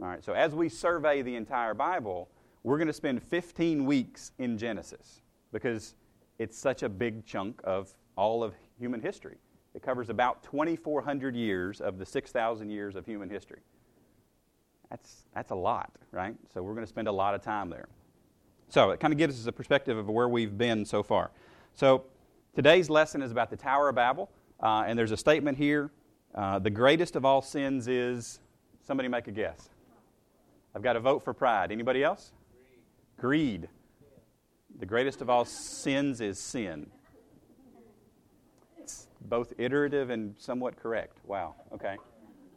All right, so as we survey the entire Bible, we're going to spend 15 weeks in Genesis because it's such a big chunk of all of human history. It covers about 2,400 years of the 6,000 years of human history. That's, that's a lot, right? So we're going to spend a lot of time there. So it kind of gives us a perspective of where we've been so far. So today's lesson is about the Tower of Babel, uh, and there's a statement here. Uh, the greatest of all sins is, somebody make a guess. I've got to vote for pride. Anybody else? Greed. Greed. The greatest of all sins is sin. It's both iterative and somewhat correct. Wow. Okay.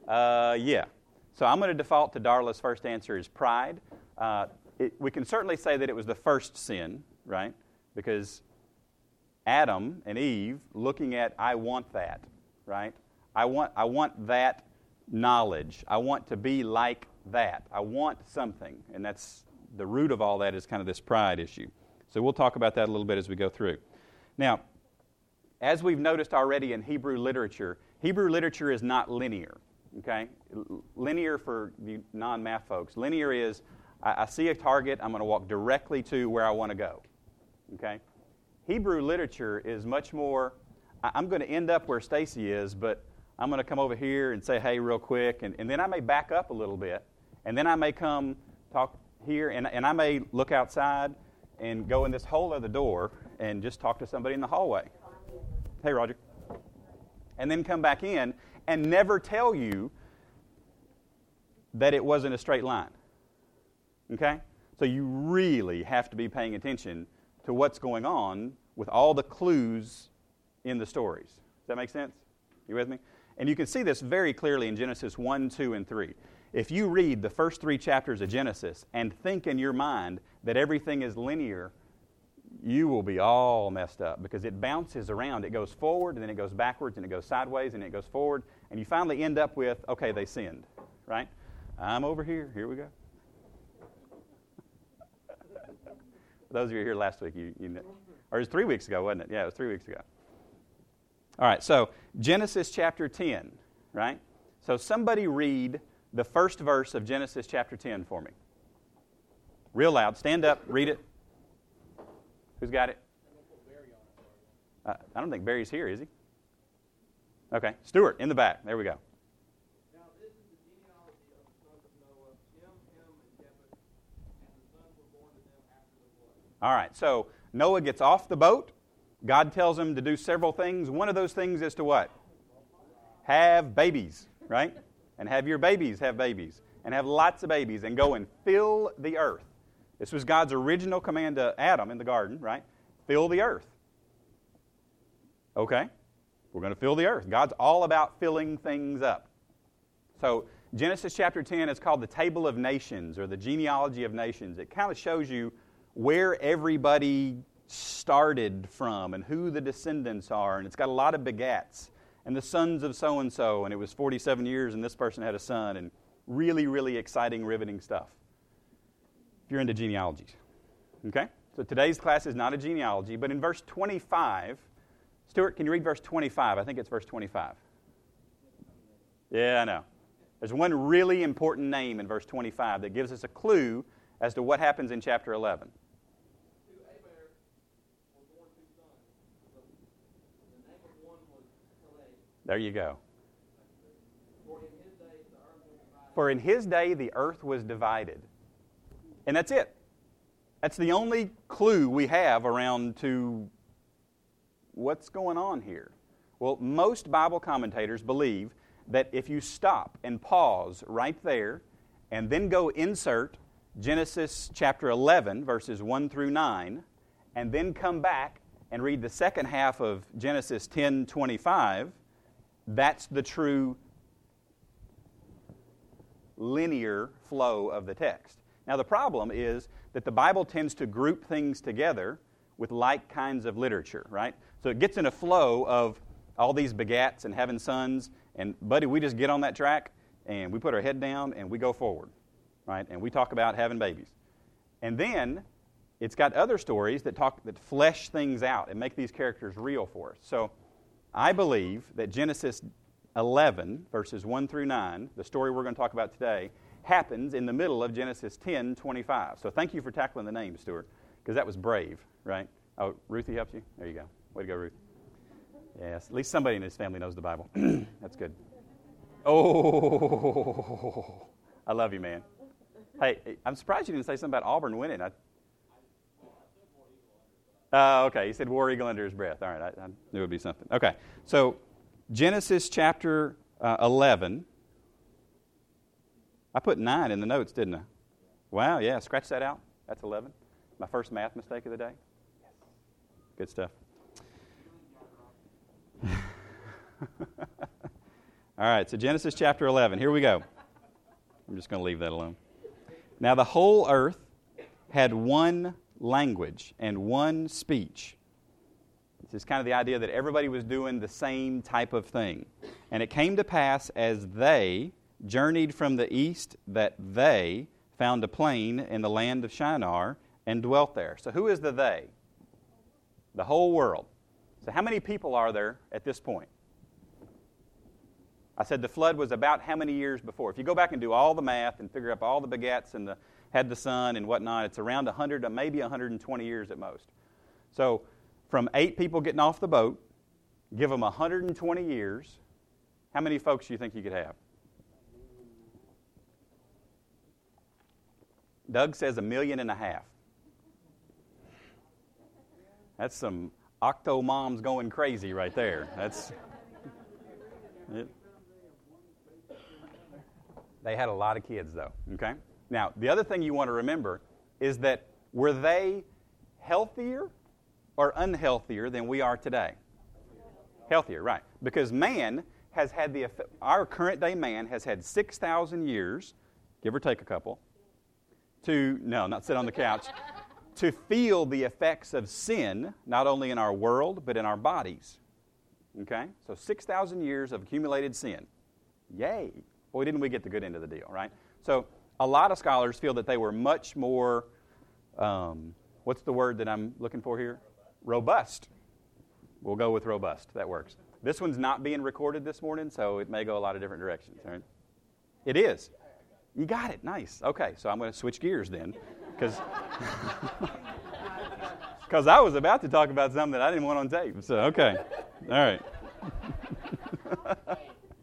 Uh, yeah. So I'm going to default to Darla's first answer is pride. Uh, it, we can certainly say that it was the first sin, right? Because Adam and Eve looking at, I want that, right? I want, I want that knowledge. I want to be like that. I want something. And that's the root of all that is kind of this pride issue. So we'll talk about that a little bit as we go through. Now, as we've noticed already in Hebrew literature, Hebrew literature is not linear. Okay? Linear for the non math folks. Linear is I, I see a target, I'm going to walk directly to where I want to go. Okay? Hebrew literature is much more, I, I'm going to end up where Stacy is, but I'm going to come over here and say hey real quick, and, and then I may back up a little bit, and then I may come talk here, and, and I may look outside and go in this whole other door and just talk to somebody in the hallway. Hey, Roger. And then come back in and never tell you that it wasn't a straight line. Okay? So you really have to be paying attention to what's going on with all the clues in the stories. Does that make sense? You with me? And you can see this very clearly in Genesis 1, 2, and 3. If you read the first three chapters of Genesis and think in your mind that everything is linear, you will be all messed up because it bounces around. It goes forward and then it goes backwards and it goes sideways and it goes forward. And you finally end up with, okay, they sinned, right? I'm over here. Here we go. those of you here last week, you, you know, or it was three weeks ago, wasn't it? Yeah, it was three weeks ago. All right, so Genesis chapter 10, right? So somebody read the first verse of Genesis chapter 10 for me. Real loud. Stand up, read it. Who's got it? Uh, I don't think Barry's here, is he? Okay. Stuart, in the back. There we go. All right, so Noah gets off the boat. God tells him to do several things. One of those things is to what? Have babies, right? And have your babies have babies. And have lots of babies and go and fill the earth. This was God's original command to Adam in the garden, right? Fill the earth. Okay? We're going to fill the earth. God's all about filling things up. So, Genesis chapter 10 is called the Table of Nations or the Genealogy of Nations. It kind of shows you where everybody started from and who the descendants are. And it's got a lot of begats and the sons of so and so. And it was 47 years and this person had a son. And really, really exciting, riveting stuff. If you're into genealogies. Okay? So today's class is not a genealogy, but in verse 25, Stuart, can you read verse 25? I think it's verse 25. Yeah, I know. There's one really important name in verse 25 that gives us a clue as to what happens in chapter 11. There you go. For in his day the earth was divided. And that's it. That's the only clue we have around to what's going on here. Well, most Bible commentators believe that if you stop and pause right there and then go insert Genesis chapter 11, verses 1 through 9, and then come back and read the second half of Genesis 10 25, that's the true linear flow of the text. Now, the problem is that the Bible tends to group things together with like kinds of literature, right? So it gets in a flow of all these begats and having sons, and buddy, we just get on that track and we put our head down and we go forward, right? And we talk about having babies. And then it's got other stories that talk that flesh things out and make these characters real for us. So I believe that Genesis 11, verses 1 through 9, the story we're going to talk about today, happens in the middle of Genesis 10 25. So thank you for tackling the name, Stuart, because that was brave, right? Oh, Ruthie helped you? There you go. Way to go, Ruth. Yes, at least somebody in his family knows the Bible. That's good. Oh, I love you, man. Hey, I'm surprised you didn't say something about Auburn winning. I, uh, okay, he said war eagle under his breath. All right, I, I knew it would be something. Okay, so Genesis chapter uh, 11. I put 9 in the notes, didn't I? Wow, yeah, scratch that out. That's 11. My first math mistake of the day. Good stuff. All right, so Genesis chapter 11. Here we go. I'm just going to leave that alone. Now, the whole earth had one language and one speech. This is kind of the idea that everybody was doing the same type of thing. And it came to pass as they journeyed from the east that they found a plain in the land of Shinar and dwelt there. So, who is the they? The whole world. So, how many people are there at this point? I said the flood was about how many years before? If you go back and do all the math and figure up all the begats and the had the son and whatnot, it's around 100, maybe 120 years at most. So, from eight people getting off the boat, give them 120 years, how many folks do you think you could have? Doug says a million and a half. That's some octo moms going crazy right there. That's. It. They had a lot of kids, though, okay? Now, the other thing you want to remember is that were they healthier or unhealthier than we are today? Healthier, right. Because man has had the, our current day man has had 6,000 years, give or take a couple, to, no, not sit on the couch, to feel the effects of sin, not only in our world, but in our bodies. Okay? So 6,000 years of accumulated sin. Yay. Boy, didn't we get the good end of the deal, right? So a lot of scholars feel that they were much more, um, what's the word that I'm looking for here? Robust. We'll go with robust. That works. This one's not being recorded this morning, so it may go a lot of different directions. Right? It is. You got it. Nice. Okay, so I'm going to switch gears then, because because I was about to talk about something that I didn't want on tape. So okay, all right.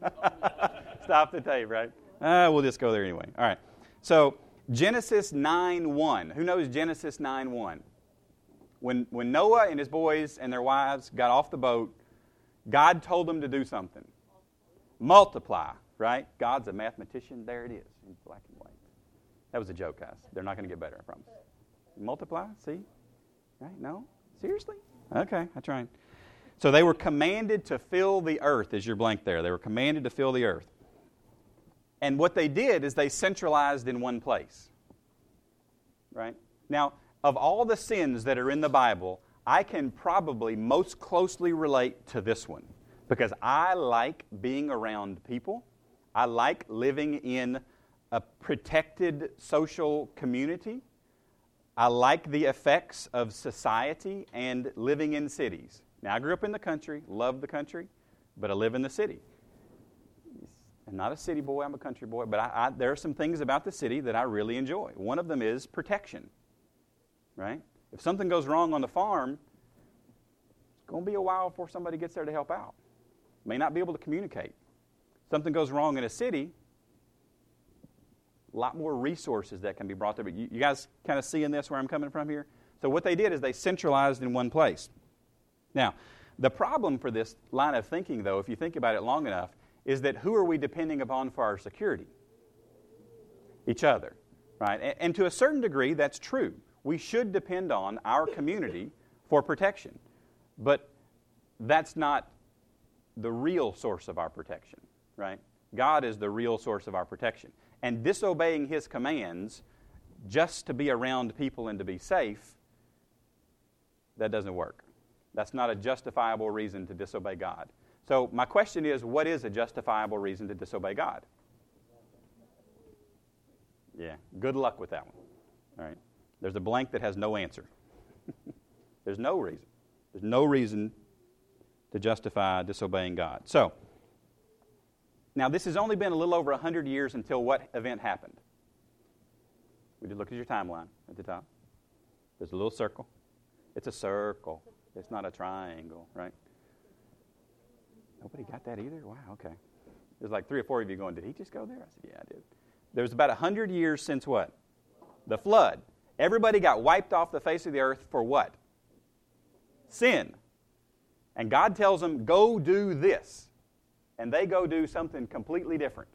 Stop the tape, right? Uh, we'll just go there anyway. All right. So Genesis 9 1. Who knows Genesis 9 1? When, when Noah and his boys and their wives got off the boat, God told them to do something. Multiply, right? God's a mathematician. There it is in black and white. That was a joke, guys. They're not going to get better, I promise. Multiply, see? Right? No? Seriously? Okay, I tried. So they were commanded to fill the earth, is your blank there. They were commanded to fill the earth. And what they did is they centralized in one place. Right? Now, of all the sins that are in the Bible, I can probably most closely relate to this one because I like being around people. I like living in a protected social community. I like the effects of society and living in cities. Now, I grew up in the country, love the country, but I live in the city. I'm not a city boy, I'm a country boy, but I, I, there are some things about the city that I really enjoy. One of them is protection, right? If something goes wrong on the farm, it's going to be a while before somebody gets there to help out. May not be able to communicate. Something goes wrong in a city, a lot more resources that can be brought there. You, you guys kind of seeing this where I'm coming from here? So, what they did is they centralized in one place. Now, the problem for this line of thinking, though, if you think about it long enough, is that who are we depending upon for our security? Each other, right? And, and to a certain degree, that's true. We should depend on our community for protection. But that's not the real source of our protection, right? God is the real source of our protection. And disobeying His commands just to be around people and to be safe, that doesn't work. That's not a justifiable reason to disobey God. So, my question is what is a justifiable reason to disobey God? Yeah, good luck with that one. All right. There's a blank that has no answer. There's no reason. There's no reason to justify disobeying God. So, now this has only been a little over 100 years until what event happened? We just look at your timeline at the top. There's a little circle. It's a circle. It's not a triangle, right? Nobody got that either? Wow, okay. There's like three or four of you going, Did he just go there? I said, Yeah, I did. There's about 100 years since what? The flood. Everybody got wiped off the face of the earth for what? Sin. And God tells them, Go do this. And they go do something completely different.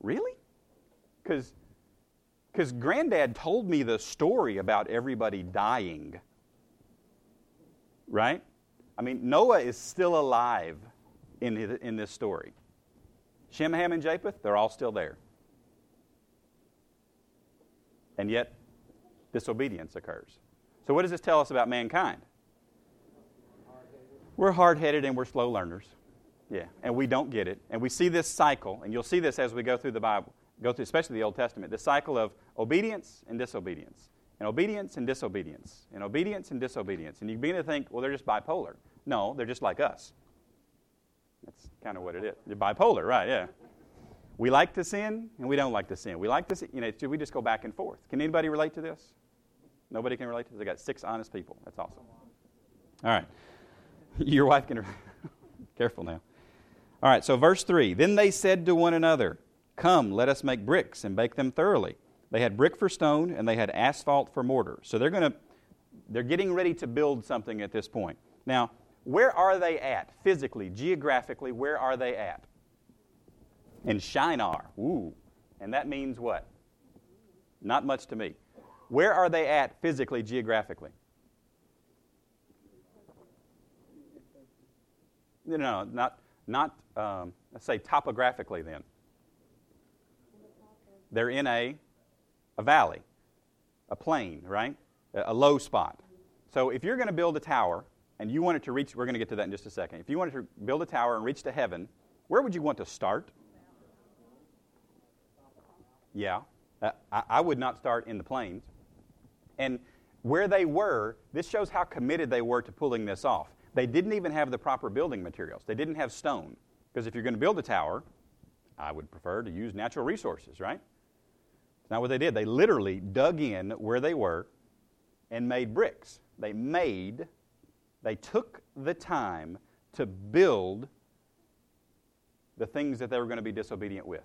Really? Because because granddad told me the story about everybody dying. Right? I mean, Noah is still alive in, in this story. Shem, Ham, and Japheth, they're all still there. And yet, disobedience occurs. So, what does this tell us about mankind? We're hard headed and we're slow learners. Yeah, and we don't get it. And we see this cycle, and you'll see this as we go through the Bible, go through especially the Old Testament, the cycle of obedience and disobedience, and obedience and disobedience, and obedience and disobedience. And you begin to think, well, they're just bipolar. No, they're just like us. That's kind of what it is. They're bipolar, right? Yeah. We like to sin and we don't like to sin. We like to sin, you know, we just go back and forth. Can anybody relate to this? Nobody can relate to this? I got six honest people. That's awesome. All right. Your wife can. Careful now. All right, so verse 3 Then they said to one another, Come, let us make bricks and bake them thoroughly. They had brick for stone and they had asphalt for mortar. So they're going to they're getting ready to build something at this point. Now, where are they at physically, geographically? Where are they at? In Shinar. Ooh. And that means what? Not much to me. Where are they at physically, geographically? No, no, not, not um, let's say topographically then. They're in a, a valley, a plain, right? A, low spot. So if you're going to build a tower and you wanted to reach, we're going to get to that in just a second. If you wanted to build a tower and reach to heaven, where would you want to start? Yeah. Uh, I, I would not start in the plains. And where they were, this shows how committed they were to pulling this off. They didn't even have the proper building materials. They didn't have stone. Because if you're going to build a tower, I would prefer to use natural resources, right? Not what they did. They literally dug in where they were and made bricks. They made, they took the time to build the things that they were going to be disobedient with.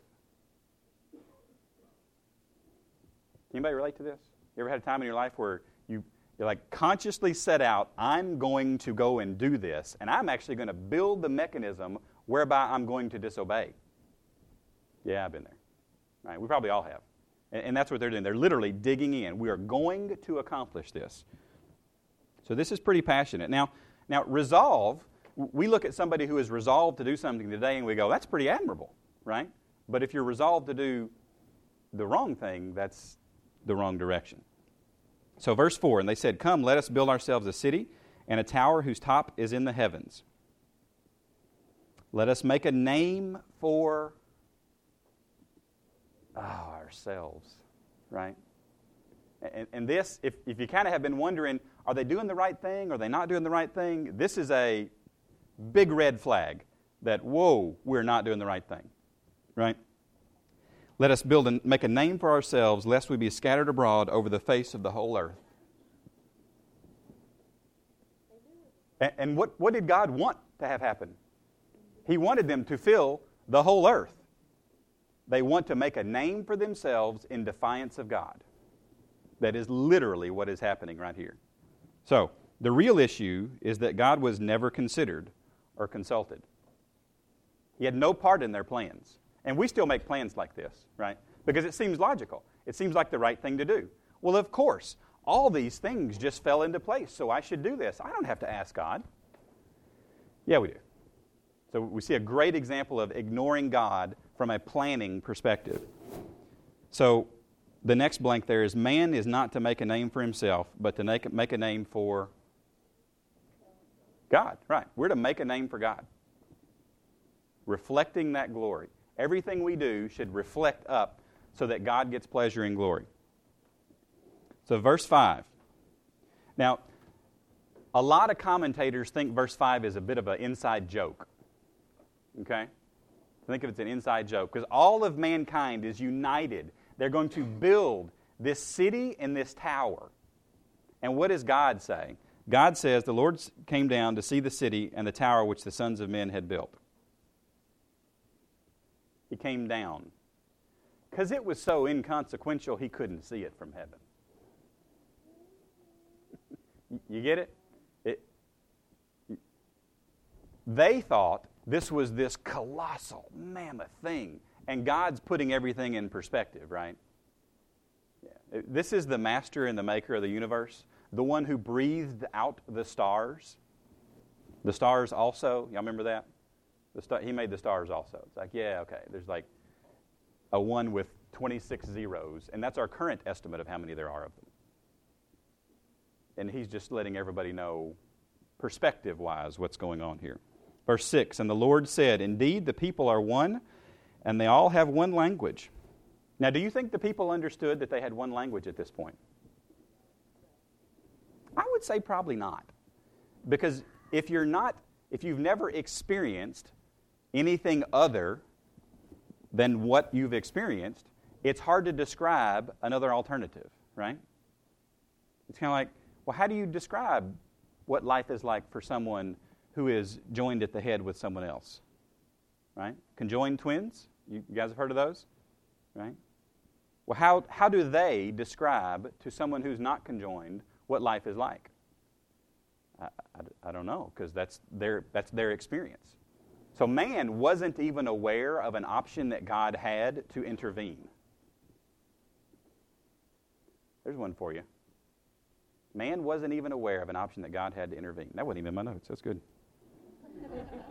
Anybody relate to this? You ever had a time in your life where you, you like consciously set out, I'm going to go and do this, and I'm actually going to build the mechanism whereby I'm going to disobey? Yeah, I've been there. Right? We probably all have. And, and that's what they're doing. They're literally digging in. We are going to accomplish this. So this is pretty passionate. Now, now resolve, we look at somebody who is resolved to do something today and we go, that's pretty admirable, right? But if you're resolved to do the wrong thing, that's the wrong direction. So, verse 4 And they said, Come, let us build ourselves a city and a tower whose top is in the heavens. Let us make a name for oh, ourselves, right? And, and this, if, if you kind of have been wondering, are they doing the right thing? Are they not doing the right thing? This is a big red flag that, whoa, we're not doing the right thing, right? Let us build and make a name for ourselves, lest we be scattered abroad over the face of the whole earth. And, and what, what did God want to have happen? He wanted them to fill the whole earth. They want to make a name for themselves in defiance of God. That is literally what is happening right here. So, the real issue is that God was never considered or consulted. He had no part in their plans. And we still make plans like this, right? Because it seems logical. It seems like the right thing to do. Well, of course, all these things just fell into place, so I should do this. I don't have to ask God. Yeah, we do. So we see a great example of ignoring God from a planning perspective. So the next blank there is man is not to make a name for himself, but to make, make a name for God. Right. We're to make a name for God, reflecting that glory. Everything we do should reflect up so that God gets pleasure and glory. So, verse 5. Now, a lot of commentators think verse 5 is a bit of an inside joke. Okay? Think of it as an inside joke because all of mankind is united. They're going to build this city and this tower. And what does God say? God says, The Lord came down to see the city and the tower which the sons of men had built. He came down because it was so inconsequential he couldn't see it from heaven. you get it? it? They thought this was this colossal, mammoth thing, and God's putting everything in perspective, right? Yeah. Uh, this is the master and the maker of the universe, the one who breathed out the stars. The stars also, y'all remember that? The star, he made the stars also. It's like, yeah, okay. There's like a one with 26 zeros, and that's our current estimate of how many there are of them. And he's just letting everybody know, perspective wise, what's going on here. Verse 6 And the Lord said, Indeed, the people are one, and they all have one language. Now, do you think the people understood that they had one language at this point? I would say probably not. Because if you're not, if you've never experienced anything other than what you've experienced, it's hard to describe another alternative, right? It's kind of like, well, how do you describe what life is like for someone who is joined at the head with someone else? Right? Conjoined twins? You, guys have heard of those? Right? Well, how, how do they describe to someone who's not conjoined what life is like? I, I, I don't know, because that's their, that's their experience. So man wasn't even aware of an option that God had to intervene. There's one for you. Man wasn't even aware of an option that God had to intervene. That wasn't even in my notes. That's good.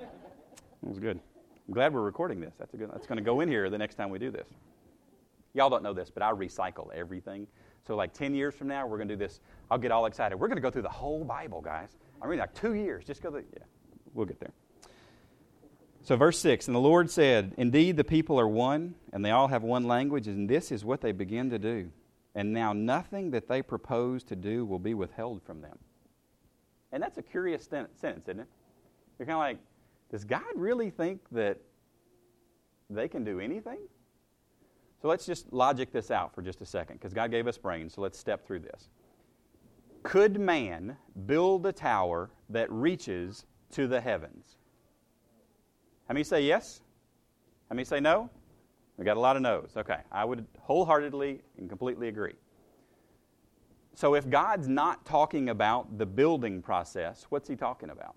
that was good. I'm glad we're recording this. That's, a good, that's going to go in here the next time we do this. Y'all don't know this, but I recycle everything. So, like 10 years from now, we're going to do this. I'll get all excited. We're going to go through the whole Bible, guys. I mean, like two years. Just go, yeah, we'll get there. So, verse 6 And the Lord said, Indeed, the people are one, and they all have one language, and this is what they begin to do. And now nothing that they propose to do will be withheld from them. And that's a curious sentence, isn't it? You're kind of like, does God really think that they can do anything? So let's just logic this out for just a second, because God gave us brains, so let's step through this. Could man build a tower that reaches to the heavens? How many say yes? How many say no? We got a lot of no's. Okay, I would wholeheartedly and completely agree. So if God's not talking about the building process, what's he talking about?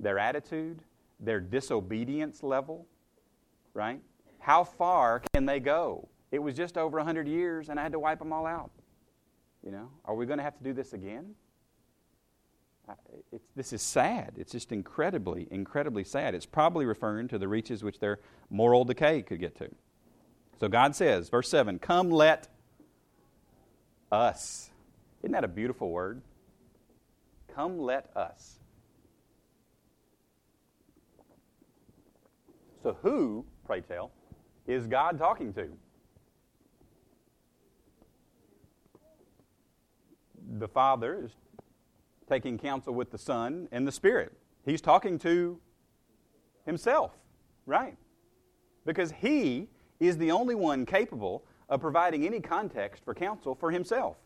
Their attitude, their disobedience level, right? How far can they go? It was just over 100 years and I had to wipe them all out. You know, are we going to have to do this again? it's, this is sad. It's just incredibly, incredibly sad. It's probably referring to the reaches which their moral decay could get to. So God says, verse 7, Come let us. Isn't that a beautiful word? Come let us. So, who, pray tell, is God talking to? The Father is taking counsel with the Son and the Spirit. He's talking to himself, right? Because he is the only one capable of providing any context for counsel for himself.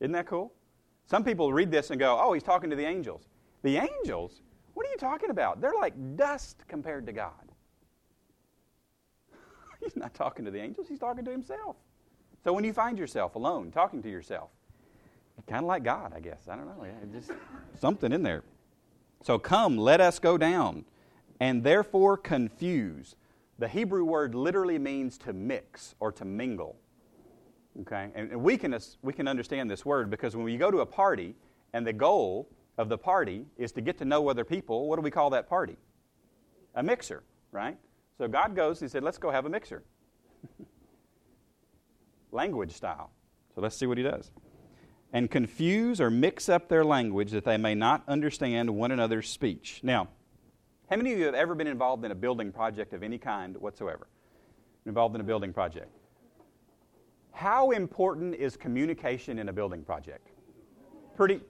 Isn't that cool? Some people read this and go, oh, he's talking to the angels. The angels? What are you talking about? They're like dust compared to God. he's not talking to the angels, he's talking to himself. So when you find yourself alone, talking to yourself, kind of like God, I guess. I don't know. Just something in there. So come, let us go down, and therefore confuse. The Hebrew word literally means to mix or to mingle. Okay? And we can, we can understand this word because when you go to a party and the goal of the party is to get to know other people, what do we call that party? A mixer, right? So God goes, He said, let's go have a mixer. Language style. So let's see what He does and confuse or mix up their language that they may not understand one another's speech. Now, how many of you have ever been involved in a building project of any kind whatsoever? Involved in a building project. How important is communication in a building project? Pretty,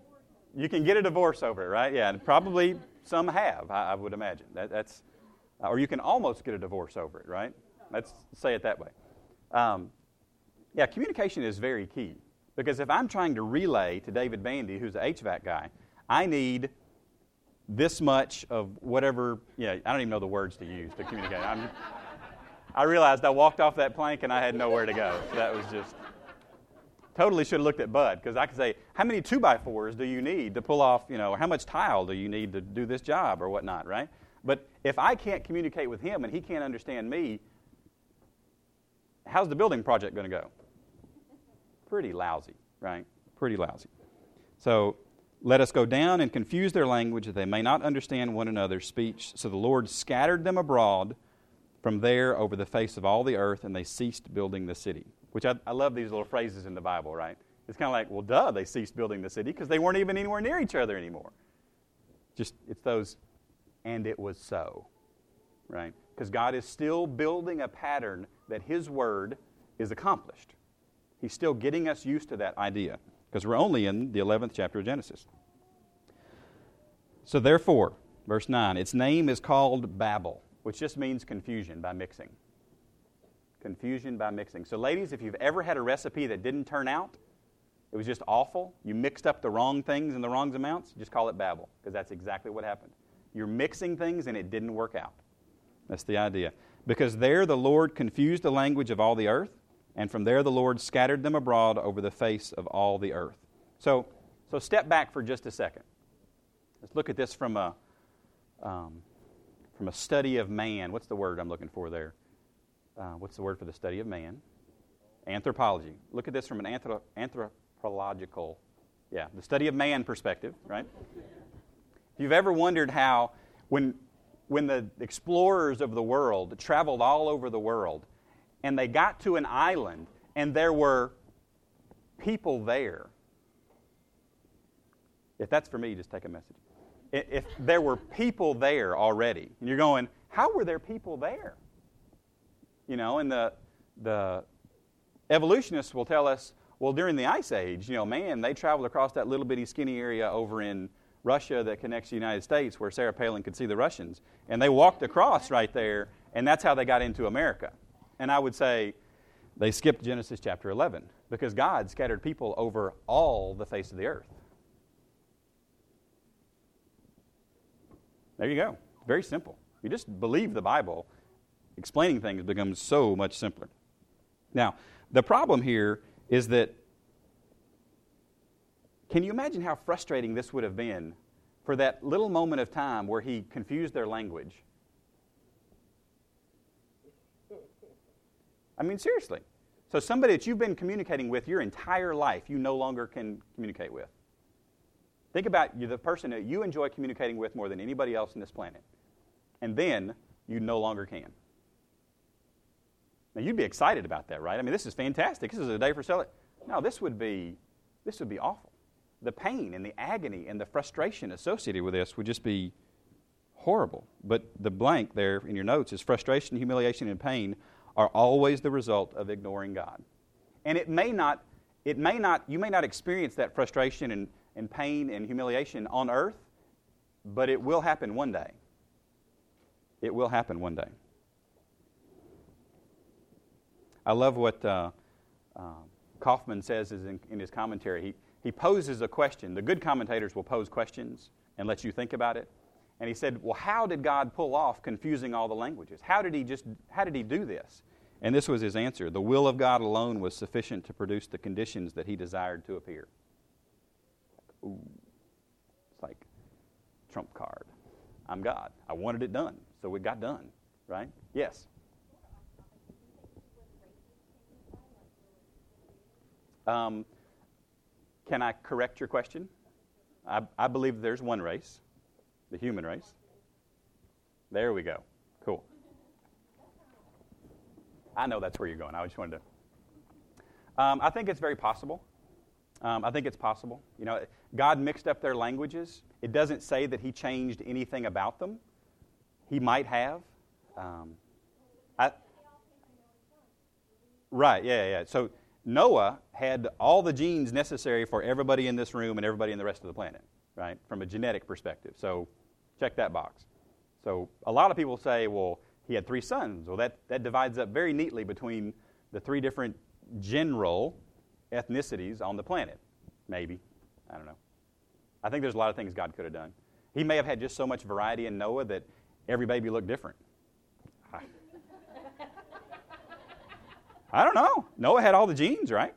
you can get a divorce over it, right? Yeah, and probably some have, I, I would imagine. That, that's, or you can almost get a divorce over it, right? Let's say it that way. Um, yeah, communication is very key. Because if I'm trying to relay to David Bandy, who's the HVAC guy, I need this much of whatever, yeah, I don't even know the words to use to communicate. I'm, I realized I walked off that plank and I had nowhere to go. So that was just totally should have looked at Bud because I could say, how many two by fours do you need to pull off, you know, how much tile do you need to do this job or whatnot, right? But if I can't communicate with him and he can't understand me, how's the building project going to go? Pretty lousy, right? Pretty lousy. So let us go down and confuse their language that they may not understand one another's speech. So the Lord scattered them abroad from there over the face of all the earth, and they ceased building the city. Which I, I love these little phrases in the Bible, right? It's kind of like, well, duh, they ceased building the city because they weren't even anywhere near each other anymore. Just, it's those, and it was so, right? Because God is still building a pattern that His Word is accomplished. He's still getting us used to that idea because we're only in the 11th chapter of Genesis. So, therefore, verse 9, its name is called Babel, which just means confusion by mixing. Confusion by mixing. So, ladies, if you've ever had a recipe that didn't turn out, it was just awful, you mixed up the wrong things in the wrong amounts, just call it Babel, because that's exactly what happened. You're mixing things and it didn't work out. That's the idea. Because there the Lord confused the language of all the earth, and from there the Lord scattered them abroad over the face of all the earth. So, so step back for just a second. Let's look at this from a, um, from a study of man. What's the word I'm looking for there? Uh, what's the word for the study of man? Anthropology. Look at this from an anthrop- anthropological, yeah, the study of man perspective, right? If you've ever wondered how, when, when the explorers of the world traveled all over the world, and they got to an island, and there were people there. If that's for me, just take a message. If there were people there already, and you're going, how were there people there? You know, and the, the evolutionists will tell us, well, during the Ice Age, you know, man, they traveled across that little bitty skinny area over in Russia that connects the United States where Sarah Palin could see the Russians. And they walked across right there, and that's how they got into America. And I would say they skipped Genesis chapter 11 because God scattered people over all the face of the earth. There you go. Very simple. You just believe the Bible, explaining things becomes so much simpler. Now, the problem here is that can you imagine how frustrating this would have been for that little moment of time where he confused their language I mean, seriously. So, somebody that you've been communicating with your entire life, you no longer can communicate with. Think about the person that you enjoy communicating with more than anybody else on this planet. And then you no longer can. Now, you'd be excited about that, right? I mean, this is fantastic. This is a day for selling. No, this would be, this would be awful. The pain and the agony and the frustration associated with this would just be horrible. But the blank there in your notes is frustration, humiliation, and pain are always the result of ignoring God. And it may not, it may not, you may not experience that frustration and, and pain and humiliation on earth, but it will happen one day. It will happen one day. I love what uh, uh, Kaufman says in, in his commentary. He, he poses a question. The good commentators will pose questions and let you think about it. And he said, Well, how did God pull off confusing all the languages? How did he just how did he do this? And this was his answer. The will of God alone was sufficient to produce the conditions that he desired to appear. Ooh. It's like trump card. I'm God. I wanted it done. So it got done. Right? Yes. Um, can I correct your question? I, I believe there's one race the human race. There we go. Cool. I know that's where you're going. I just wanted to. Um, I think it's very possible. Um, I think it's possible. You know, God mixed up their languages. It doesn't say that He changed anything about them. He might have. Um, I, right, yeah, yeah. So Noah had all the genes necessary for everybody in this room and everybody in the rest of the planet, right, from a genetic perspective. So Check that box. So a lot of people say, well, he had three sons. Well, that, that divides up very neatly between the three different general ethnicities on the planet. Maybe. I don't know. I think there's a lot of things God could have done. He may have had just so much variety in Noah that every baby looked different. I don't know. Noah had all the genes, right?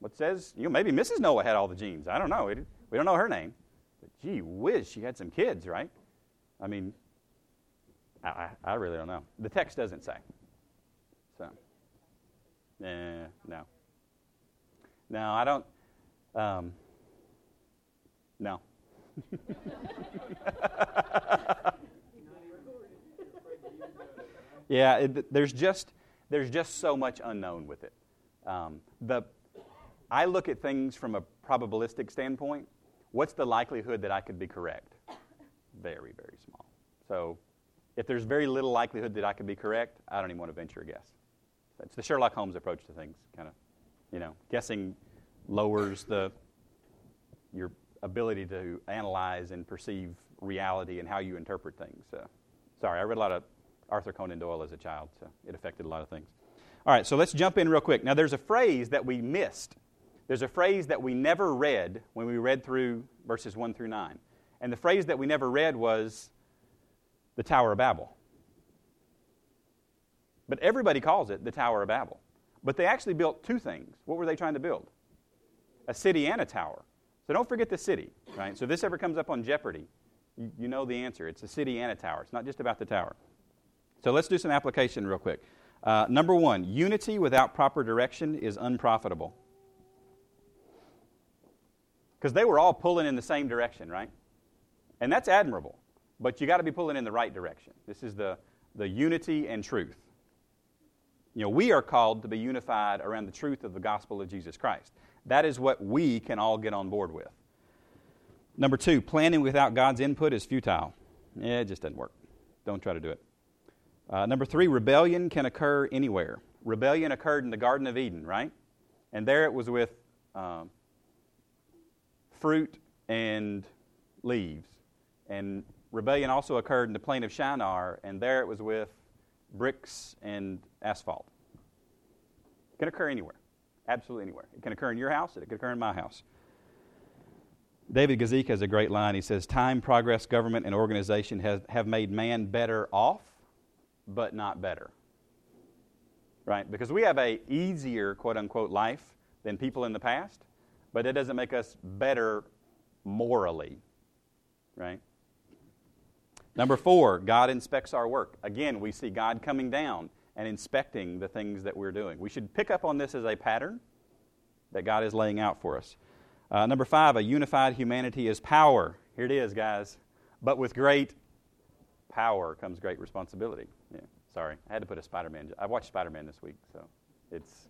What says, you know, maybe Mrs. Noah had all the genes. I don't know. We don't know her name. But gee whiz, she had some kids, right? I mean, I, I really don't know. The text doesn't say. So, eh, no. No, I don't. Um, no. yeah, it, there's just there's just so much unknown with it. Um, the I look at things from a probabilistic standpoint. What's the likelihood that I could be correct? Very, very small. So, if there's very little likelihood that I could be correct, I don't even want to venture a guess. It's the Sherlock Holmes approach to things, kind of. You know, guessing lowers the your ability to analyze and perceive reality and how you interpret things. So, sorry, I read a lot of Arthur Conan Doyle as a child, so it affected a lot of things. All right, so let's jump in real quick. Now, there's a phrase that we missed. There's a phrase that we never read when we read through verses 1 through 9. And the phrase that we never read was the Tower of Babel. But everybody calls it the Tower of Babel. But they actually built two things. What were they trying to build? A city and a tower. So don't forget the city, right? So if this ever comes up on Jeopardy, you, you know the answer. It's a city and a tower. It's not just about the tower. So let's do some application real quick. Uh, number one, unity without proper direction is unprofitable. Because they were all pulling in the same direction, right? And that's admirable. But you got to be pulling in the right direction. This is the, the unity and truth. You know, we are called to be unified around the truth of the gospel of Jesus Christ. That is what we can all get on board with. Number two, planning without God's input is futile. Yeah, it just doesn't work. Don't try to do it. Uh, number three, rebellion can occur anywhere. Rebellion occurred in the Garden of Eden, right? And there it was with um, fruit and leaves. And rebellion also occurred in the plain of Shinar, and there it was with bricks and asphalt. It can occur anywhere. Absolutely anywhere. It can occur in your house, it can occur in my house. David Guzik has a great line. He says, Time, progress, government, and organization has, have made man better off, but not better. Right? Because we have a easier, quote unquote, life than people in the past, but it doesn't make us better morally. Right? Number four, God inspects our work. Again, we see God coming down and inspecting the things that we're doing. We should pick up on this as a pattern that God is laying out for us. Uh, number five, a unified humanity is power. Here it is, guys. But with great power comes great responsibility. Yeah, sorry, I had to put a Spider-Man. I watched Spider-Man this week, so it's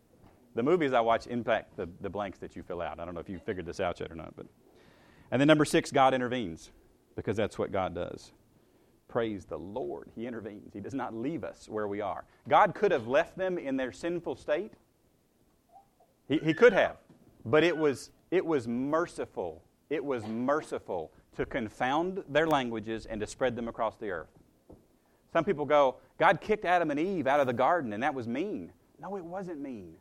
the movies I watch impact the, the blanks that you fill out. I don't know if you figured this out yet or not, but and then number six, God intervenes because that's what God does. Praise the Lord. He intervenes. He does not leave us where we are. God could have left them in their sinful state. He, he could have. But it was, it was merciful. It was merciful to confound their languages and to spread them across the earth. Some people go, God kicked Adam and Eve out of the garden, and that was mean. No, it wasn't mean.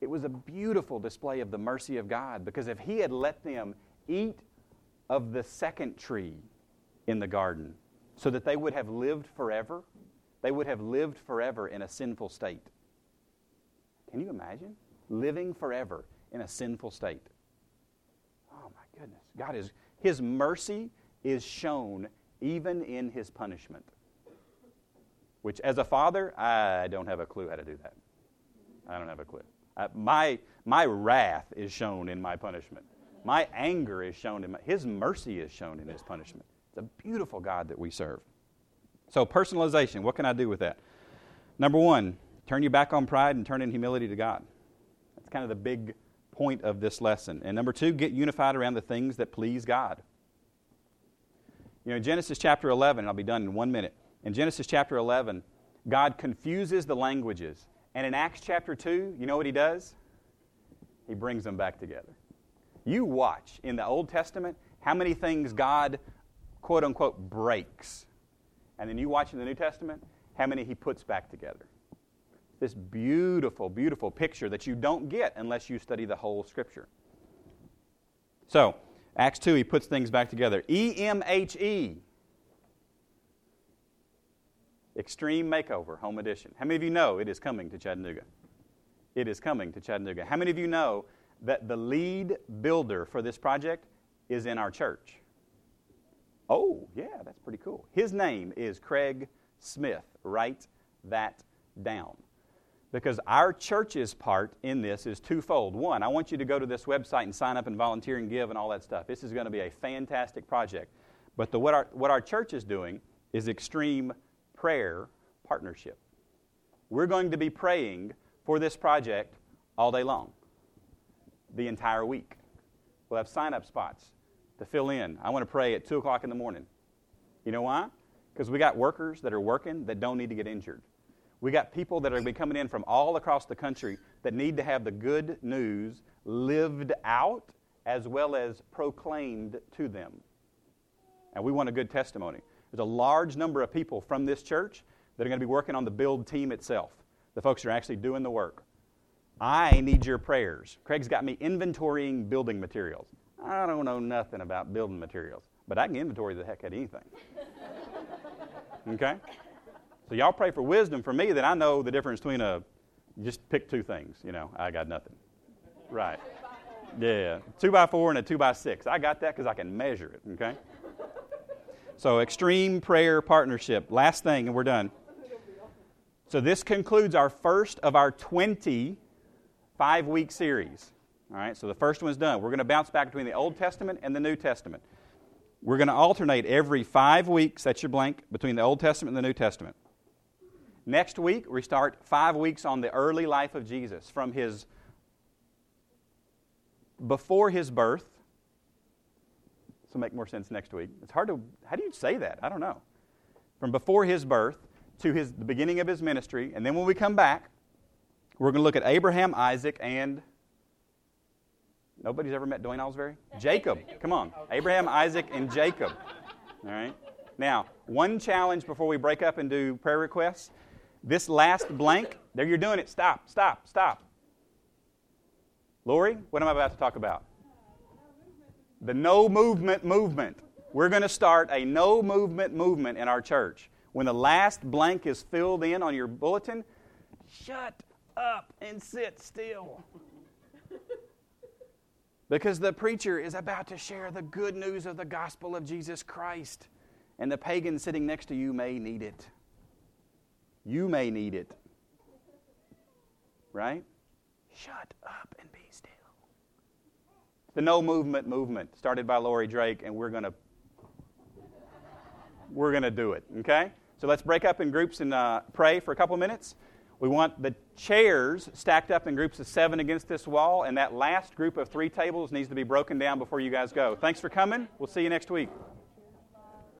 It was a beautiful display of the mercy of God because if He had let them eat of the second tree in the garden, so that they would have lived forever. They would have lived forever in a sinful state. Can you imagine? Living forever in a sinful state. Oh my goodness. God is, His mercy is shown even in His punishment. Which, as a father, I don't have a clue how to do that. I don't have a clue. Uh, my, my wrath is shown in my punishment. My anger is shown in my, His mercy is shown in His punishment. It's a beautiful God that we serve. So, personalization, what can I do with that? Number one, turn your back on pride and turn in humility to God. That's kind of the big point of this lesson. And number two, get unified around the things that please God. You know, Genesis chapter 11, and I'll be done in one minute. In Genesis chapter 11, God confuses the languages. And in Acts chapter 2, you know what he does? He brings them back together. You watch in the Old Testament how many things God quote unquote breaks. And then you watch in the New Testament how many he puts back together. This beautiful, beautiful picture that you don't get unless you study the whole Scripture. So, Acts 2, he puts things back together. EMHE. Extreme Makeover, Home Edition. How many of you know it is coming to Chattanooga? It is coming to Chattanooga. How many of you know that the lead builder for this project is in our church? Oh, yeah, that's pretty cool. His name is Craig Smith. Write that down. Because our church's part in this is twofold. One, I want you to go to this website and sign up and volunteer and give and all that stuff. This is going to be a fantastic project. But the, what, our, what our church is doing is extreme prayer partnership. We're going to be praying for this project all day long, the entire week. We'll have sign up spots to fill in. I want to pray at 2 o'clock in the morning. You know why? Because we got workers that are working that don't need to get injured. We got people that are going to be coming in from all across the country that need to have the good news lived out as well as proclaimed to them. And we want a good testimony. There's a large number of people from this church that are going to be working on the build team itself. The folks who are actually doing the work. I need your prayers. Craig's got me inventorying building materials. I don't know nothing about building materials, but I can inventory the heck out of anything. Okay? So y'all pray for wisdom for me that I know the difference between a just pick two things. You know, I got nothing. Right. Yeah. Two by four and a two by six. I got that because I can measure it. Okay. So extreme prayer partnership. Last thing, and we're done. So this concludes our first of our 20 five week series. All right, so the first one's done. We're going to bounce back between the Old Testament and the New Testament. We're going to alternate every five weeks, that's your blank, between the Old Testament and the New Testament. Next week, we start five weeks on the early life of Jesus from his before his birth. This will make more sense next week. It's hard to, how do you say that? I don't know. From before his birth to his, the beginning of his ministry. And then when we come back, we're going to look at Abraham, Isaac, and nobody's ever met Dwayne Alsbury? Jacob. Come on. Abraham, Isaac, and Jacob. All right. Now, one challenge before we break up and do prayer requests. This last blank, there you're doing it. Stop, stop, stop. Lori, what am I about to talk about? The no movement movement. We're going to start a no movement movement in our church. When the last blank is filled in on your bulletin, shut up and sit still. because the preacher is about to share the good news of the gospel of Jesus Christ, and the pagan sitting next to you may need it. You may need it. Right? Shut up and be still. The no movement movement started by Lori Drake, and we're going to we're going to do it. Okay? So let's break up in groups and uh, pray for a couple minutes. We want the chairs stacked up in groups of seven against this wall, and that last group of three tables needs to be broken down before you guys go. Thanks for coming. We'll see you next week.